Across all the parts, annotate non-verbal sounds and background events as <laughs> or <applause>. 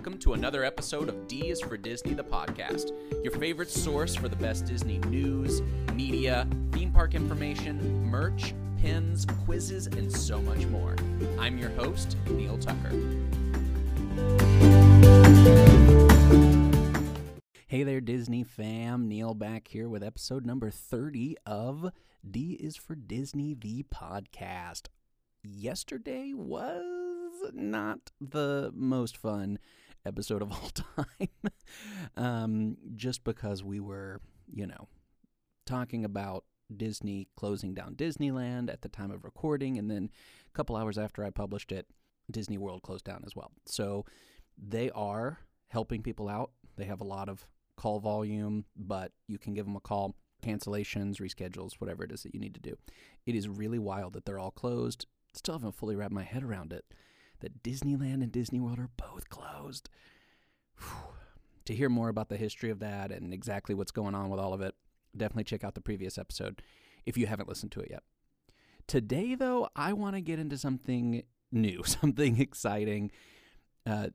welcome to another episode of D is for Disney, the podcast, your favorite source for the best Disney news, media, theme park information, merch, pins, quizzes, and so much more. I'm your host, Neil Tucker. Hey there, Disney fam. Neil back here with episode number 30 of D is for Disney, the podcast. Yesterday was not the most fun episode of <laughs> all time. um, just because we were, you know, talking about Disney closing down Disneyland at the time of recording, and then a couple hours after I published it, Disney World closed down as well. So they are helping people out. They have a lot of call volume, but you can give them a call, cancellations, reschedules, whatever it is that you need to do. It is really wild that they're all closed. Still haven't fully wrapped my head around it that Disneyland and Disney World are both closed. Whew. To hear more about the history of that and exactly what's going on with all of it, definitely check out the previous episode if you haven't listened to it yet. Today, though, I want to get into something new, <laughs> something exciting. Uh,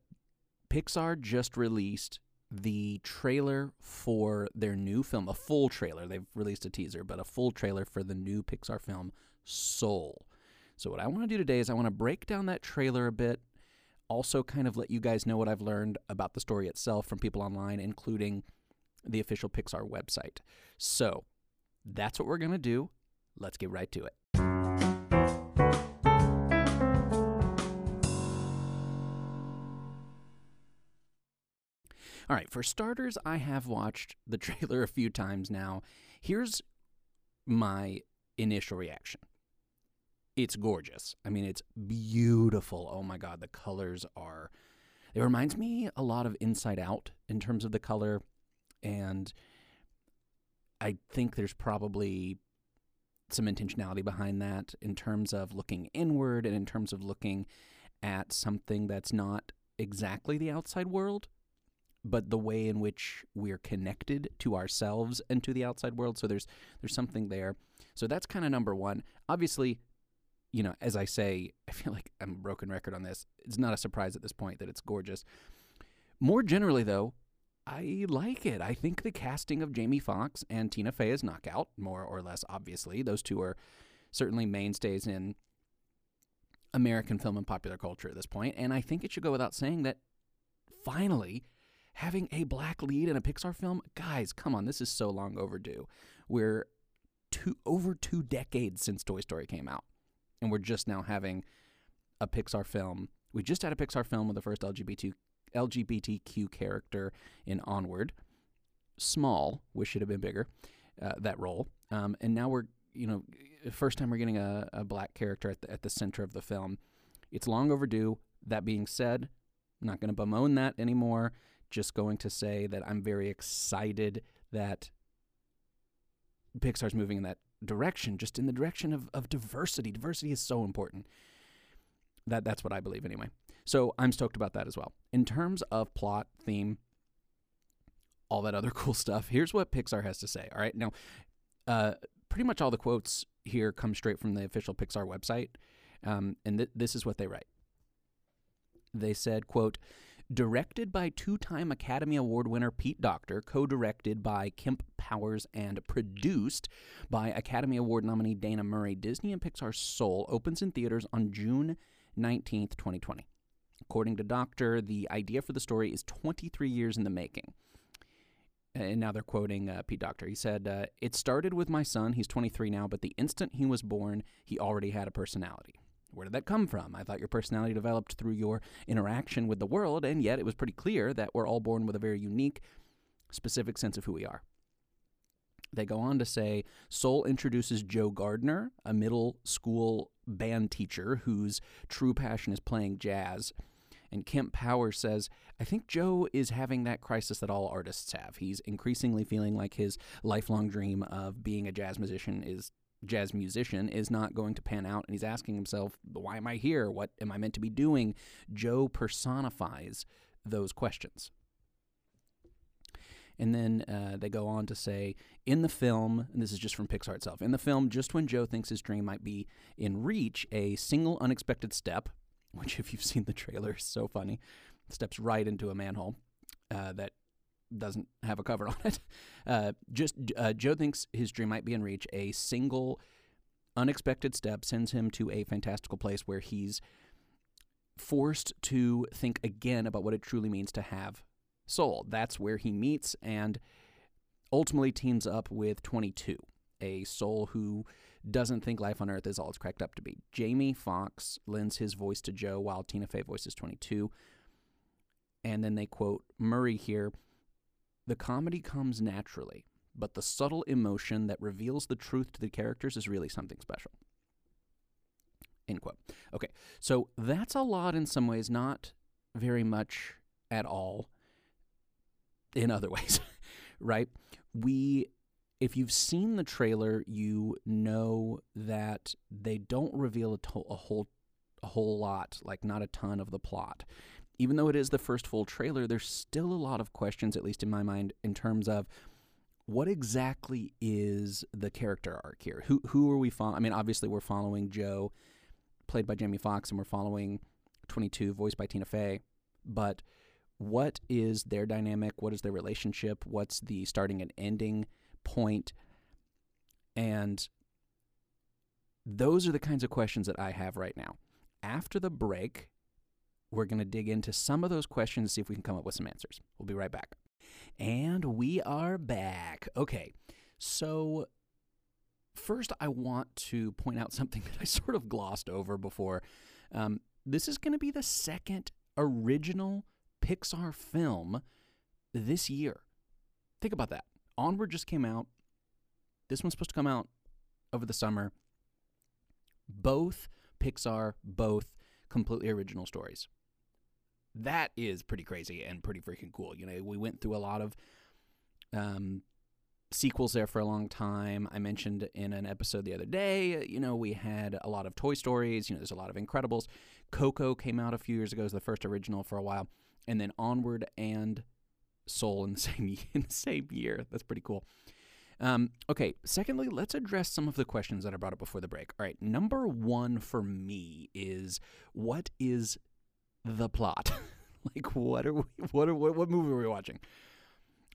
Pixar just released the trailer for their new film, a full trailer. They've released a teaser, but a full trailer for the new Pixar film, Soul. So, what I want to do today is I want to break down that trailer a bit, also kind of let you guys know what I've learned about the story itself from people online, including the official Pixar website. So, that's what we're going to do. Let's get right to it. All right, for starters, I have watched the <laughs> trailer a few times now. Here's my initial reaction it's gorgeous. I mean, it's beautiful. Oh my God, the colors are. It reminds me a lot of Inside Out in terms of the color. And I think there's probably some intentionality behind that in terms of looking inward and in terms of looking at something that's not exactly the outside world, but the way in which we're connected to ourselves and to the outside world. So there's there's something there. So that's kind of number one. Obviously, you know, as I say, <laughs> I feel like I'm a broken record on this. It's not a surprise at this point that it's gorgeous. More generally, though, I like it. I think the casting of Jamie Foxx and Tina Fey is knockout, more or less obviously. Those two are certainly mainstays in American film and popular culture at this point. point, and I think it should go without saying that finally having a black lead in a Pixar film, guys, come on, this is so long overdue. We're two over 2 decades since Toy Story came out and we're just now having a Pixar film. We just had a Pixar film with the first LGBT LGBTQ character in Onward. Small, wish it had been bigger. Uh, that role, um, and now we're you know first time we're getting a, a black character at the, at the center of the film. It's long overdue. That being said, I'm not going to bemoan that anymore. Just going to say that I'm very excited that Pixar's moving in that direction, just in the direction of, of diversity. Diversity is so important. That that's what I believe anyway. So I'm stoked about that as well. In terms of plot, theme, all that other <laughs> cool stuff, here's what Pixar has to say. All right. Now, uh, pretty much all the quotes here come straight from the official Pixar website. Um, and th- this is what they write. They said, quote, Directed by two time Academy Award winner Pete Docter, co directed by Kemp Powers, and produced by Academy Award nominee Dana Murray, Disney and Pixar's Soul opens in theaters on June 19th, 2020. According to Docter, the idea for the story is 23 years in the making. And now they're quoting uh, Pete Docter. He said, uh, It started with my son. He's 23 now, but the instant he was born, he already had a personality. Where did that come from? I thought your personality developed through your interaction with the world, and yet it was pretty clear that we're all born with a very unique, specific sense of who we are. They go on to say Soul introduces Joe Gardner, a middle school band teacher whose true passion is playing jazz. And Kemp Power says, I think Joe is having that crisis that all artists have. He's increasingly feeling like his lifelong dream of being a jazz musician is jazz musician is not going to pan out and he's asking himself, why am I here? What am I meant to be doing? Joe personifies those questions. And then uh, they go on to say, in the film, and this is just from Pixar itself, in the film, just when Joe thinks his dream might be in reach, a single unexpected step, <laughs> which, if you've seen the trailer, is so funny, steps right into a manhole uh, that doesn't have a cover <laughs> on it. Uh, just uh, Joe thinks his dream might be in reach. A single unexpected step sends him to a fantastical place where he's forced to think again about what it truly means to have soul. That's where he meets and ultimately teams up with 22, a soul who doesn't think life on Earth is all it's cracked up to be. Jamie Foxx lends his voice to Joe while Tina Fey voices 22. And then they quote Murray here The comedy comes naturally, but the subtle emotion that reveals the truth to the characters is really something special. End quote. Okay, so that's a lot in some ways, not very much at all in other <laughs> ways, right? We, if you've seen the trailer, you know that they don't reveal a, to- a whole a whole lot, like not a ton of the plot. Even though it is the first full trailer, there's still a lot of questions, at least in my mind, in terms of what exactly is the character arc here? Who who are we following? I mean, obviously we're following Joe played by Jamie Foxx, and we're following 22, voiced by Tina Fey. But what is their dynamic? What is their relationship? What's the starting and ending point? And those are the kinds of questions that I have right now. After the break, we're going to dig into some of those questions, and see if we can come up with some answers. We'll be right back. And we are back. Okay, so First, I want to point out <laughs> something that I sort of glossed over before. Um, this is going to be the second original Pixar film this year. Think about that. Onward just came out. This one's supposed to come out over the summer. Both Pixar, both completely original stories. That is pretty crazy and pretty freaking cool. You know, we went through a lot of um, sequels there for a long time. I mentioned in an episode the other day, you know, we had a lot of Toy Stories, you know, there's a lot of Incredibles. Coco came out a few years ago as the first original for a while, and then Onward and Soul in the <laughs> same in the same year. That's pretty cool. Um, okay, secondly, let's address some of the questions that I brought up before the break. All right, number one for me is what is the plot? <laughs> like, what are we? <laughs> What are what, what movie are we watching?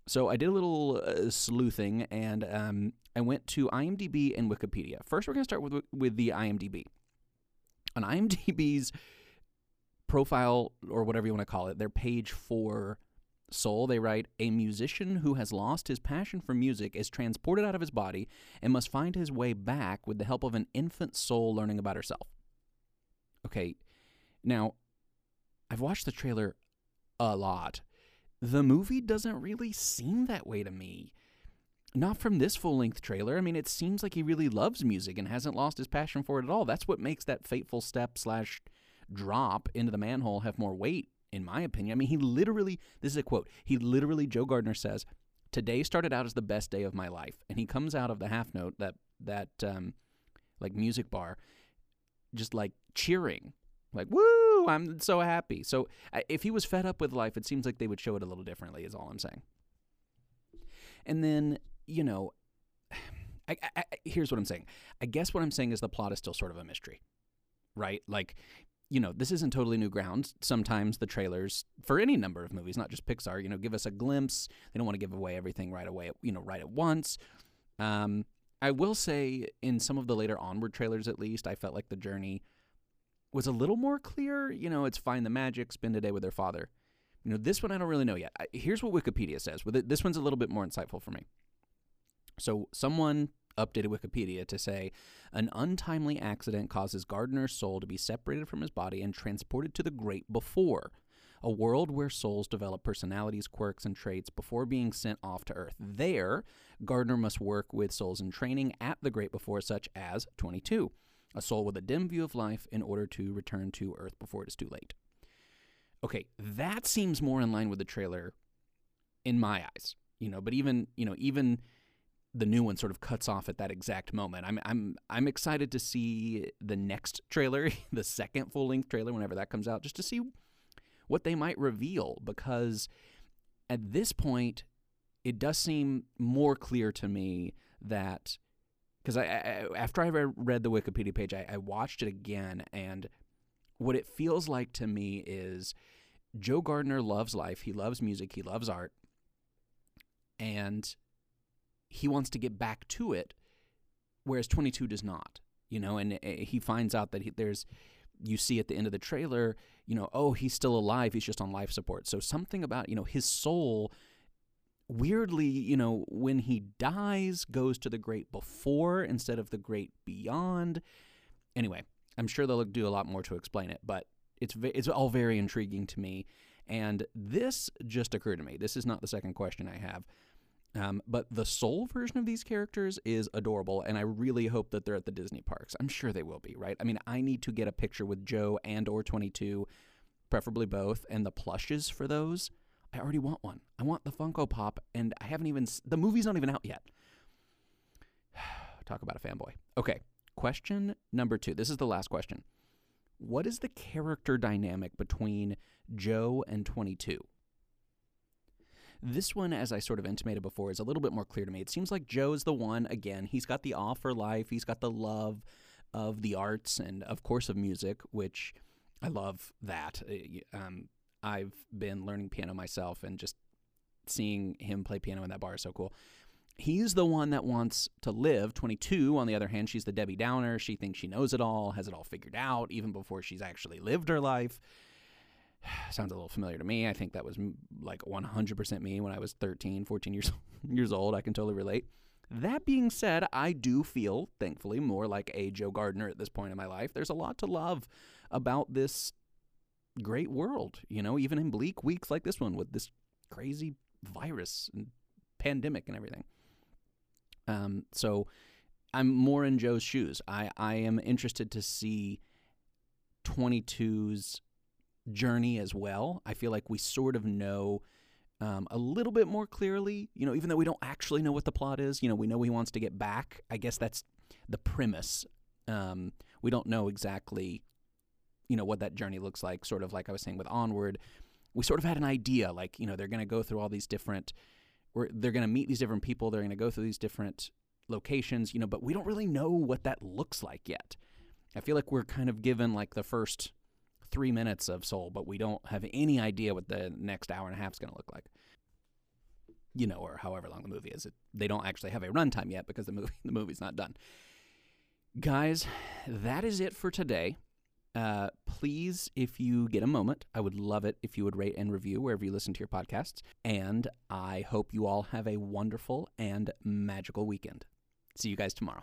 So I did a little uh, sleuthing, and um, I went to IMDb and Wikipedia. First, we're going to start with with the IMDb. On IMDb's profile, or whatever you want to call it, their page for Soul, they write A musician who has lost his passion for music is transported out of his body and must find his way back with the help of an infant soul learning about herself. Okay, now, I've watched the trailer a lot the movie doesn't really seem that way to me. Not from this full length trailer. I mean, it seems like he really loves music and hasn't lost his passion for it at all. That's what makes that fateful step slash drop into the manhole have more weight, in my opinion. I mean, he literally, this is a quote, he literally, Joe Gardner says, Today started out as the best day of my life. And he comes out of the half note, that, that, um, like music bar, just like cheering, like, woo! I'm so happy. So if he was fed up with life, it seems like they would show it a little differently, is all I'm saying. And then, you know, I, I, here's what I'm saying. I guess what I'm saying is the plot is still sort of a mystery, right? Like, you know, this isn't totally new ground. Sometimes the trailers for any number of movies, not just Pixar, you know, give us a glimpse. They don't want to give away everything right away, you know, right at once. Um, I will say, in some of the later Onward trailers, at least, I felt like the journey was a little more clear. You know, it's find the magic, spend a day with their father. You know, this one I don't really know yet. Here's what Wikipedia says. With it, this one's a little bit more insightful for me. So someone updated Wikipedia to say an untimely accident causes Gardner's soul to be separated from his body and transported to the great before, a world where souls develop personalities, quirks, and traits before being sent off to Earth. There, Gardner must work with souls in training at the great before, such as 22 a soul with a dim view of life in order to return to Earth before it is too late. Okay, that seems more in line with the trailer in my eyes. You know, but even, you know, even the new one sort of cuts off at that exact moment. I'm I'm I'm excited to see the next trailer, <laughs> the second full-length trailer whenever that comes out just to see what they might reveal because at this point it does seem more clear to me that because I, I, after I read the Wikipedia page, I, I watched it again, and what it feels like to me is Joe Gardner loves life. He loves music. He loves art. And he wants to get back to it, whereas 22 does not. You know, and eh, he finds out that he, there's, you see at the end of the trailer, you know, oh, he's still alive. He's just on life support. So something about, you know, his soul weirdly, you know, when he dies, goes to the great before instead of the great beyond. Anyway, I'm sure they'll do a lot more to explain it, but it's it's all very intriguing to me. And this just occurred to me. This is not the second question I have. Um, but the soul version of these characters is adorable, and I really hope that they're at the Disney parks. I'm sure they will be, right? I mean, I need to get a picture with Joe and or 22, preferably both, and the plushes for those. I already want one. I want the Funko Pop, and I haven't even. The movie's not even out yet. <sighs> Talk about a fanboy. Okay, question number two. This is the last question. What is the character dynamic between Joe and 22? This one, as I sort of intimated before, is a little bit more clear to me. It seems like Joe's the one, again, he's got the awe for life, he's got the love of the arts and, of course, of music, which I love that. Uh, um, I've been learning piano myself and just seeing him play piano in that bar is so cool. He's the one that wants to live. 22, on the other hand, she's the Debbie Downer. She thinks she knows it all, has it all figured out, even before she's actually lived her life. <sighs> sounds a little familiar to me. I think that was like 100% me when I was 13, 14 years <laughs> years old. I can totally relate. That being said, I do feel, thankfully, more like a Joe Gardner at this point in my life. There's a lot to love about this great world, you know, even in bleak weeks like this one with this crazy virus and pandemic and everything. Um, so I'm more in Joe's shoes. I, I am interested to see 22's journey as well. I feel like we sort of know um, a little bit more clearly, you know, even though we don't actually know what the plot is, you know, we know he wants to get back. I guess that's the premise. Um, we don't know exactly, you know, what that journey looks like, sort of like I was saying with Onward. We sort of had an idea, like, you know, they're going to go through all these different, they're going to meet these different people, they're going to go through these different locations, you know, but we don't really know what that looks like yet. I feel like we're kind of given like the first three minutes of Soul, but we don't have any idea what the next hour and a half is going to look like. You know, or however long the movie is. It, they don't actually have a runtime yet because the movie <laughs> the movie's not done. Guys, that is it for today. Uh, please, if you get a moment, I would love it if you would rate and review wherever you listen to your podcasts. And I hope you all have a wonderful and magical weekend. See you guys tomorrow.